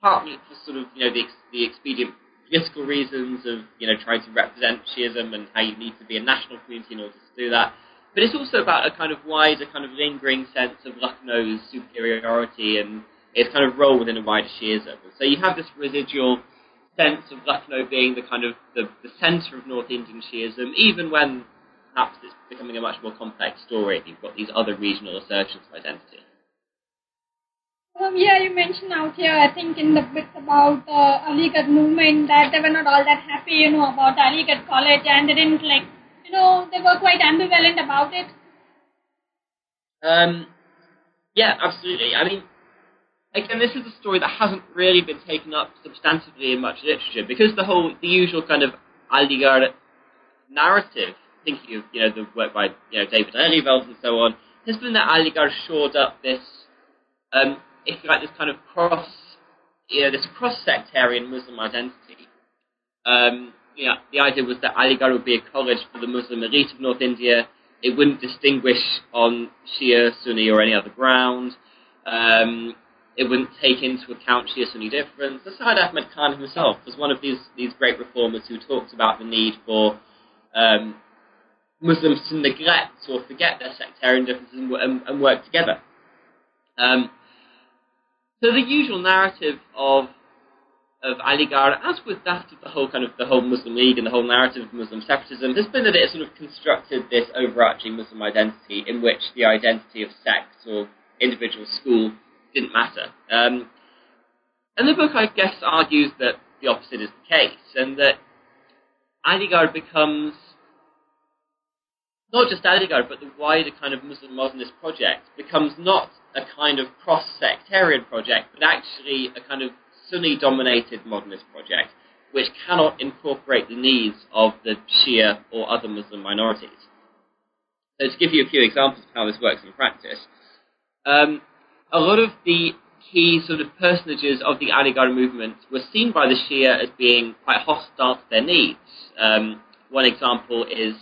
partly for sort of, you know, the, the expedient political reasons of you know trying to represent Shiism and how you need to be a national community in order to do that. But it's also about a kind of wider, kind of lingering sense of Lucknow's superiority and its kind of role within a wider Shiism. So you have this residual sense of Lucknow being the kind of the, the centre of North Indian Shiism, even when perhaps it's becoming a much more complex story. You've got these other regional assertions of identity.
Um, yeah, you mentioned out here, I think in the bits about the uh, Aligarh movement, that they were not all that happy, you know, about Aligarh College, and they didn't like, you know, they were quite ambivalent about it.
Um, yeah, absolutely. I mean, again, this is a story that hasn't really been taken up substantively in much literature because the whole, the usual kind of Aligarh narrative, thinking of you know the work by you know David Lelyveld and so on, has been that Aligarh shored up this um, if you like, this kind of cross, you know, this cross-sectarian Muslim identity. Um, you know, the idea was that Aligarh would be a college for the Muslim elite of North India. It wouldn't distinguish on Shia, Sunni, or any other ground. Um, it wouldn't take into account Shia Sunni difference. The Syed Ahmad Khan himself was one of these, these great reformers who talked about the need for um, Muslims to neglect or forget their sectarian differences and, and, and work together. Um, so the usual narrative of of Aligarh, as with that of the whole kind of the whole Muslim League and the whole narrative of Muslim separatism, has been that it sort of constructed this overarching Muslim identity in which the identity of sect or individual school didn't matter. Um, and the book, I guess, argues that the opposite is the case, and that Aligarh becomes not just Aligarh, but the wider kind of Muslim modernist project becomes not a kind of cross-sectarian project, but actually a kind of Sunni-dominated modernist project, which cannot incorporate the needs of the Shia or other Muslim minorities. So to give you a few examples of how this works in practice, um, a lot of the key sort of personages of the Aligarh movement were seen by the Shia as being quite hostile to their needs. Um, one example is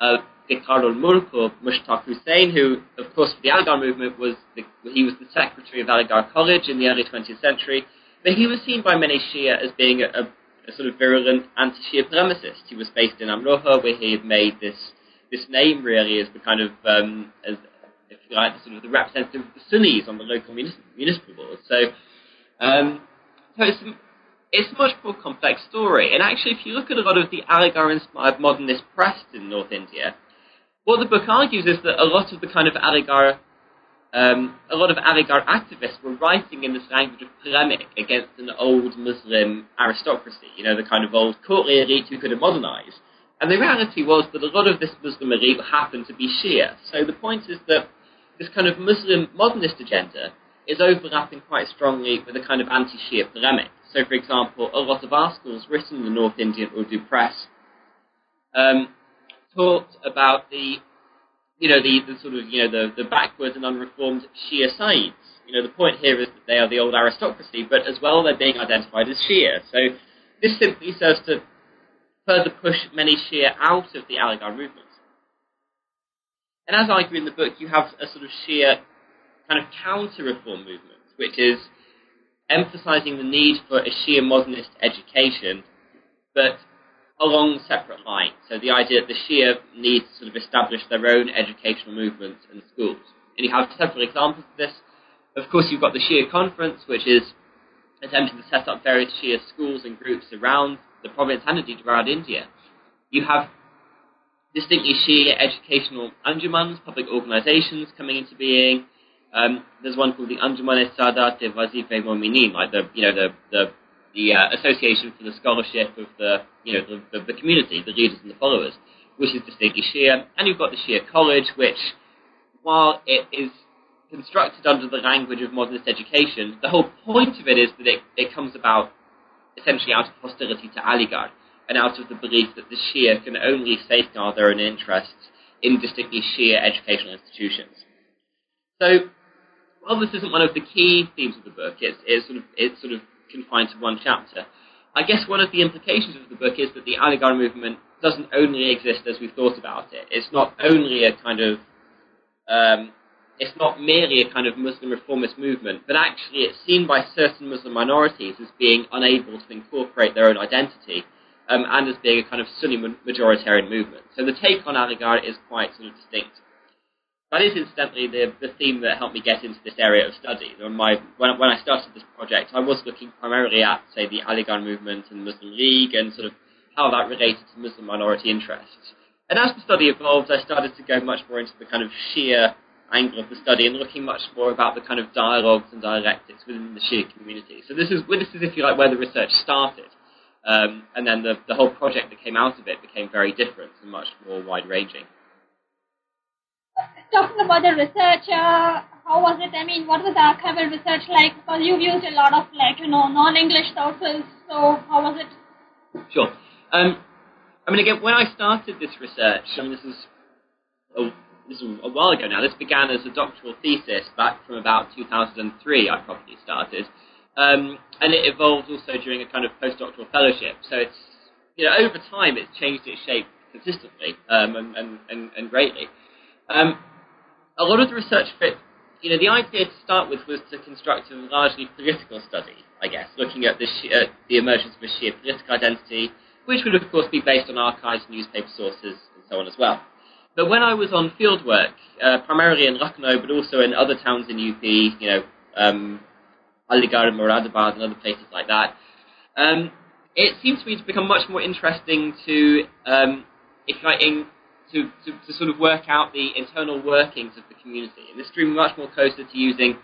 uh, Vicar Mulk or Mushtaq Hussain, who, of course, for the Aligarh movement was the, he was the secretary of Aligarh College in the early 20th century, but he was seen by many Shia as being a, a, a sort of virulent anti-Shia polemicist. He was based in Amroha, where he had made this this name really as the kind of um, as if you like, the sort of the representative of the Sunnis on the local municipal, municipal board. So, um, so it's it's a much more complex story. And actually, if you look at a lot of the Aligarh-inspired modernist press in North India, what the book argues is that a lot of the kind of Aligarh, um, a lot of Aligarh activists were writing in this language of polemic against an old Muslim aristocracy, you know, the kind of old courtly elite who could have modernized. And the reality was that a lot of this Muslim elite happened to be Shia. So the point is that this kind of Muslim modernist agenda is overlapping quite strongly with a kind of anti-Shia polemic. So, for example, a lot of articles written in the North Indian Urdu press um, talked about the, you know, the, the sort of, you know, the, the backwards and unreformed Shia sides. You know, the point here is that they are the old aristocracy, but as well they're being identified as Shia. So this simply serves to further push many Shia out of the Aligarh movement. And as I argue in the book, you have a sort of Shia kind of counter-reform movement, which is emphasizing the need for a Shia modernist education, but along separate lines. So the idea that the Shia need to sort of establish their own educational movements and schools. And you have several examples of this. Of course, you've got the Shia Conference, which is attempting to set up various Shia schools and groups around the province and indeed around India. You have distinctly Shia educational anjumans, public organizations coming into being. Um, there's one called the Anjuman Sadat Wazif Mominin, like the you know the the the uh, Association for the Scholarship of the you know the, the, the, community, the leaders and the followers, which is distinctly Shia, and you've got the Shia College, which while it is constructed under the language of modernist education, the whole point of it is that it, it comes about essentially out of hostility to Aligarh and out of the belief that the Shia can only safeguard their own interests in distinctly Shia educational institutions. So, while this isn't one of the key themes of the book, it's, it's sort of it's sort of confined to one chapter. I guess one of the implications of the book is that the Aligarh movement doesn't only exist as we've thought about it. It's not only a kind of um, it's not merely a kind of Muslim reformist movement, but actually it's seen by certain Muslim minorities as being unable to incorporate their own identity um, and as being a kind of Sunni majoritarian movement. So the take on Aligarh is quite sort of distinct. That is incidentally the, the theme that helped me get into this area of study. My, when, when I started this project, I was looking primarily at, say, the Aligarh movement and the Muslim League and sort of how that related to Muslim minority interests. And as the study evolved, I started to go much more into the kind of Shia angle of the study and looking much more about the kind of dialogues and dialectics within the Shia community. So this is, this is if you like, where the research started. Um, and then the, the whole project that came out of it became very different and much more wide-ranging.
Talking about the research, uh, how was it? I mean, what was the archival research like? Because you've used a lot of, like, you know, non-English sources, so how was it?
Sure. Um, I mean, again, when I started this research, I mean, this is a, this is a while ago now. This began as a doctoral thesis back from about 2003. I probably started, um, and it evolved also during a kind of postdoctoral fellowship. So it's you know over time it's changed its shape consistently um, and, and, and, greatly. Um, a lot of the research fit. You know, the idea to start with was to construct a largely political study, I guess, looking at the, the emergence of a Shia political identity, which would of course be based on archives, newspaper sources, and so on as well. But when I was on fieldwork, uh, primarily in Lucknow, but also in other towns in UP, you know, um, Aligarh and Moradabad and other places like that, um, it seems to me to become much more interesting to, um, if like, in, to, to, to, sort of work out the internal workings of the community. And this drew much more closer to using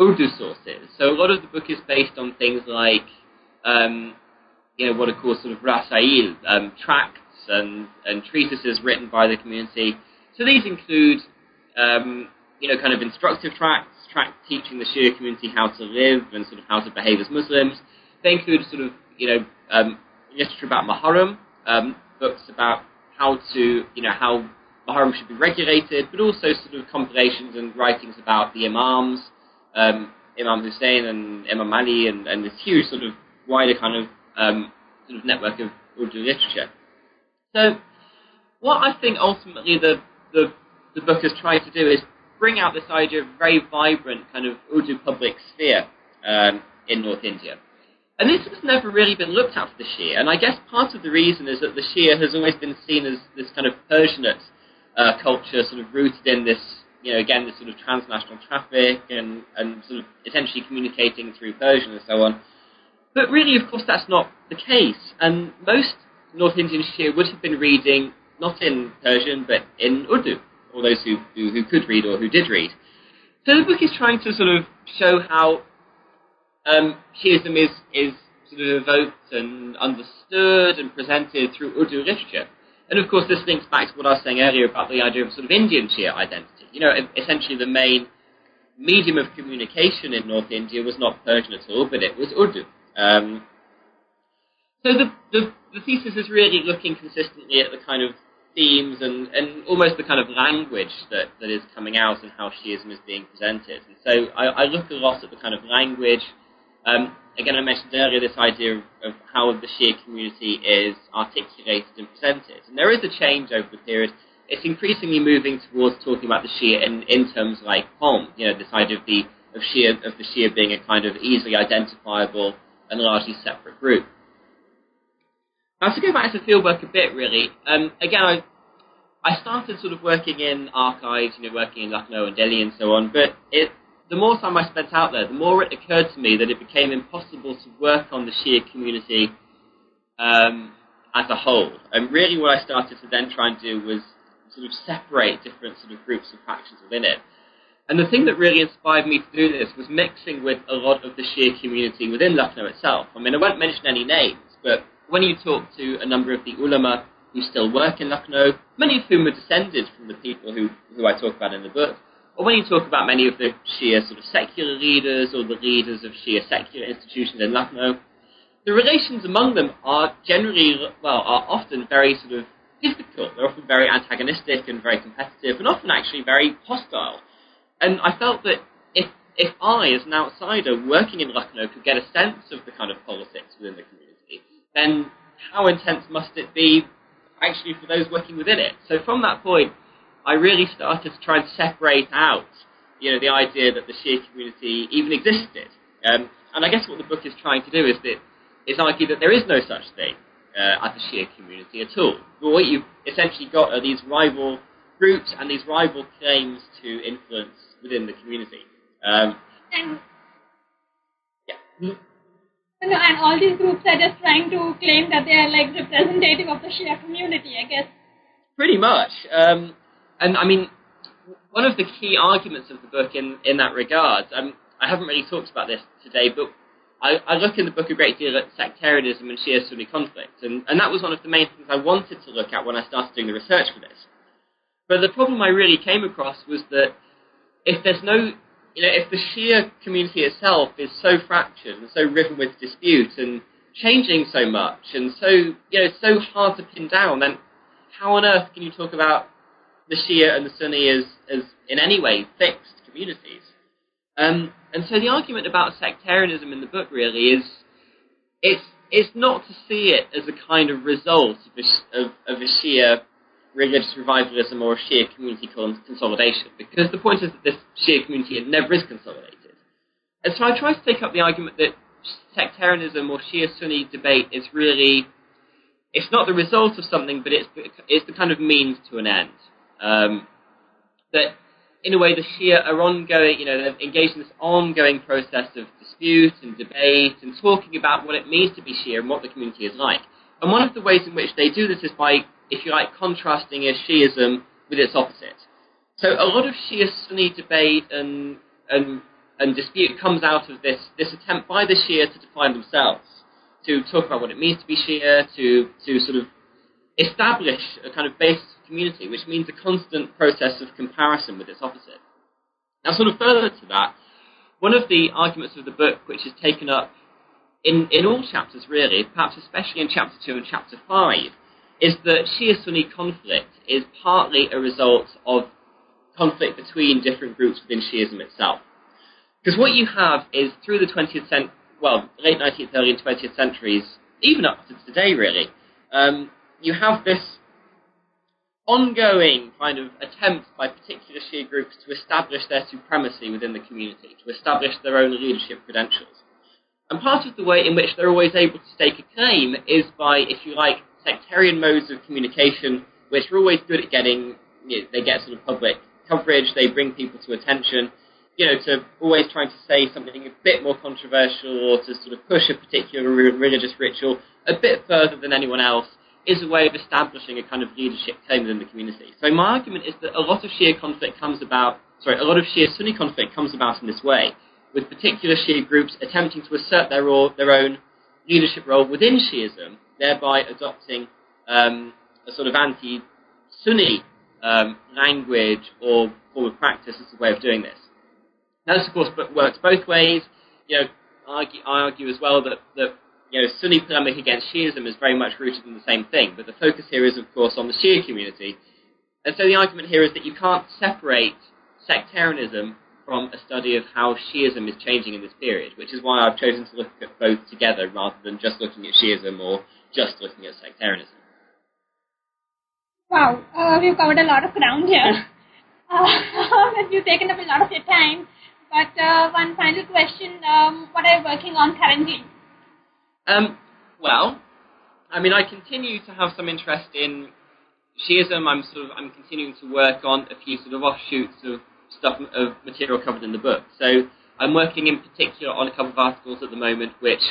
Urdu sources. So a lot of the book is based on things like um, you know, what are called sort of rasail, um, tracts and, and treatises written by the community. So these include, um, you know, kind of instructive tracts, tracts teaching the Shia community how to live and sort of how to behave as Muslims. They include sort of, you know, um, literature about Muharram, um, books about how to, you know, how Muharram should be regulated, but also sort of compilations and writings about the Imams, um, Imam Hussein and Imam Ali, and, and this huge sort of wider kind of um, sort of network of Urdu literature. So, what I think ultimately the, the, the book has tried to do is bring out this idea of very vibrant kind of Urdu public sphere um, in North India. And this has never really been looked at for the Shia, and I guess part of the reason is that the Shia has always been seen as this kind of Persianate uh, culture, sort of rooted in this, you know, again, this sort of transnational traffic and, and sort of essentially communicating through Persian and so on. But really, of course, that's not the case. And most North Indian Shia would have been reading not in Persian, but in Urdu, or those who, who, who could read or who did read. So the book is trying to sort of show how um, Shiism is, is sort of evoked and understood and presented through Urdu literature. And of course, this links back to what I was saying earlier about the idea of sort of Indian Shia identity. You know, essentially the main medium of communication in North India was not Persian at all, but it was Urdu. Um, so the, the, the thesis is really looking consistently at the kind of themes and, and almost the kind of language that, that is coming out and how Shiism is being presented. And so I, I look a lot at the kind of language. Um, again, I mentioned earlier this idea of, how the Shia community is articulated and presented. And there is a change over the period. it's increasingly moving towards talking about the Shia in, in terms like Qawm, you know, this idea of the of Shia of the Shia being a kind of easily identifiable and largely separate group. Now to go back to fieldwork a bit, really, um, again, I I started sort of working in archives, you know, working in Lucknow and Delhi and so on, but it the more time I spent out there, the more it occurred to me that it became impossible to work on the Shia community um, as a whole. And really, what I started to then try and do was sort of separate different sort of groups and factions within it. And the thing that really inspired me to do this was mixing with a lot of the Shia community within Lucknow itself. I mean, I won't mention any names, but when you talk to a number of the ulama who still work in Lucknow, many of whom are descended from the people who, who I talk about in the book, or when you talk about many of the Shia sort of secular leaders or the leaders of Shia secular institutions in Lucknow, the relations among them are generally, well, are often very sort of difficult. They're often very antagonistic and very competitive, and often actually very hostile. And I felt that if if I, as an outsider working in Lucknow, could get a sense of the kind of politics within the community, then how intense must it be actually for those working within it? So from that point, I really started to try and separate out, you know, the idea that the Shia community even existed. Um, and I guess what the book is trying to do is that is argue that there is no such thing uh, as a Shia community at all. But what you've essentially got are these rival groups and these rival claims to influence within the community. Um,
And
yeah.
know, and all these groups are just trying to claim that they are like representative of the Shia community, I guess.
Pretty much. Um, and I mean, one of the key arguments of the book in, in that regard, um, I haven't really talked about this today, but I, I, look in the book a great deal at sectarianism and Shia Sunni conflict, and, and that was one of the main things I wanted to look at when I started doing the research for this. But the problem I really came across was that if there's no, you know, if the Shia community itself is so fractured and so riven with dispute and changing so much and so, you know, so hard to pin down, then how on earth can you talk about the Shia and the Sunni as, as in any way fixed communities? Um, and so the argument about sectarianism in the book really is it's it's not to see it as a kind of result of a, of, of a Shia religious revivalism or a Shia community consolidation, because the point is that this Shia community never is consolidated. And so I try to take up the argument that sectarianism or Shia Sunni debate is really it's not the result of something, but it's it's the kind of means to an end. Um, that in a way, the Shia are ongoing, you know, they're engaged in this ongoing process of dispute and debate and talking about what it means to be Shia and what the community is like. And one of the ways in which they do this is by, if you like, contrasting Shiism with its opposite. So a lot of Shia Sunni debate and, and, and dispute comes out of this, this attempt by the Shia to define themselves, to talk about what it means to be Shia, to, to sort of establish a kind of basis community, which means a constant process of comparison with its opposite. Now, sort of further to that, one of the arguments of the book, which is taken up in, in all chapters really, perhaps especially in chapter 2 and chapter 5, is that Shia-Sunni conflict is partly a result of conflict between different groups within Shiism itself. Because what you have is through the 20th century, well, late 19th, early 20th centuries, even up to today really, um, you have this ongoing kind of attempts by particular Shia groups to establish their supremacy within the community, to establish their own leadership credentials. And part of the way in which they're always able to stake a claim is by, if you like, sectarian modes of communication, which are always good at getting, you know, they get sort of public coverage, they bring people to attention, you know, to always trying to say something a bit more controversial or to sort of push a particular religious ritual a bit further than anyone else is a way of establishing a kind of leadership claim within the community. So my argument is that a lot of Shia conflict comes about, sorry, a lot of Shia Sunni conflict comes about in this way, with particular Shia groups attempting to assert their, their own leadership role within Shiism, thereby adopting um, a sort of anti-Sunni um, language or form of practice as a way of doing this. Now, this, of course, works both ways. You know, I argue, I argue as well that, that you know, Sunni polemic against Shiism is very much rooted in the same thing, but the focus here is, of course, on the Shia community. And so the argument here is that you can't separate sectarianism from a study of how Shiism is changing in this period, which is why I've chosen to look at both together rather than just looking at Shiism or just looking at sectarianism.
Wow, uh, we've covered a lot of ground here. uh, you've taken up a lot of your time. But uh, one final question: um, What are you working on currently?
Um, well, I mean, I continue to have some interest in Shiism. I'm sort of I'm continuing to work on a few sort of offshoots of stuff of material covered in the book. So I'm working in particular on a couple of articles at the moment which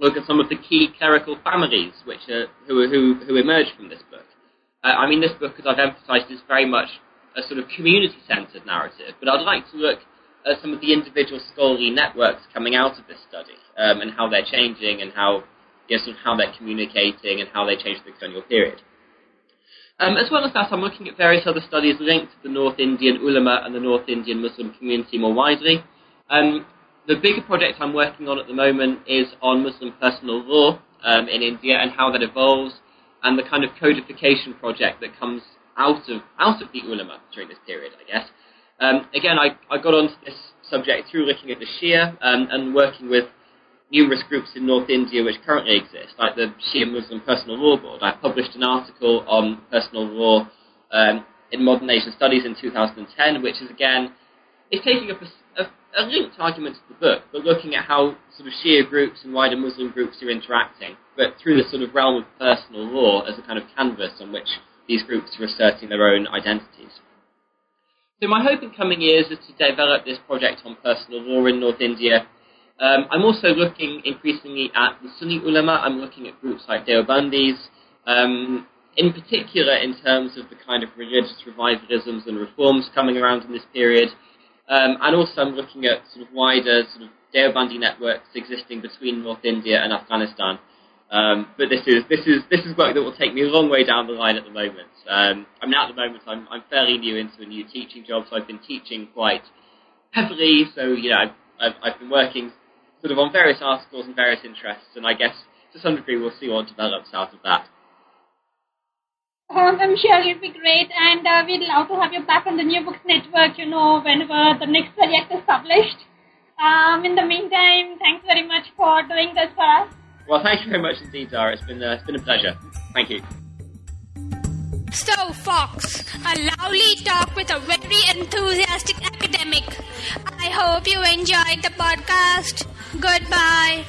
look at some of the key clerical families which are, who, who, who emerged from this book. Uh, I mean, this book, as I've emphasised, is very much a sort of community-centred narrative, but I'd like to look at some of the individual scholarly networks coming out of this study um, and how they're changing and how, you know, sort of how they're communicating and how they change the colonial period. Um, as well as that, I'm looking at various other studies linked to the North Indian ulama and the North Indian Muslim community more widely. Um, the bigger project I'm working on at the moment is on Muslim personal law um, in India and how that evolves, and the kind of codification project that comes out of out of the ulama during this period, I guess. Um, again, I, I got onto this subject through looking at the Shia um, and working with numerous groups in North India which currently exist, like the Shia Muslim Personal Law Board. I published an article on personal law um, in Modern Asian Studies in 2010, which is again is taking up a, a, a, linked argument to the book, but looking at how sort of Shia groups and wider Muslim groups are interacting, but through the sort of realm of personal law as a kind of canvas on which these groups are asserting their own identities. So my hope in coming years is to develop this project on personal law in North India um, I'm also looking increasingly at the Sunni ulama. I'm looking at groups like Deobandis, um, in particular in terms of the kind of religious revivalisms and reforms coming around in this period. Um, and also I'm looking at sort of wider sort of Deobandi networks existing between North India and Afghanistan. Um, but this is this is this is work that will take me a long way down the line at the moment. Um, I mean, at the moment, I'm I'm fairly new into a new teaching job, so I've been teaching quite heavily. So you know, I've, I've, been working sort of on various articles and various interests, and I guess to some degree we'll see what develops out of that.
Um, I'm sure it'll be great, and uh, we'd love to have you back on the New Books Network, you know, whenever the next project is published. Um, in the meantime, thanks very much for doing this for us.
Well, thank you very much indeed, Zara. It's been, uh, it's been a pleasure. Thank you.
So, Fox, a lovely talk with a very enthusiastic academic. I hope you enjoyed the podcast. Goodbye.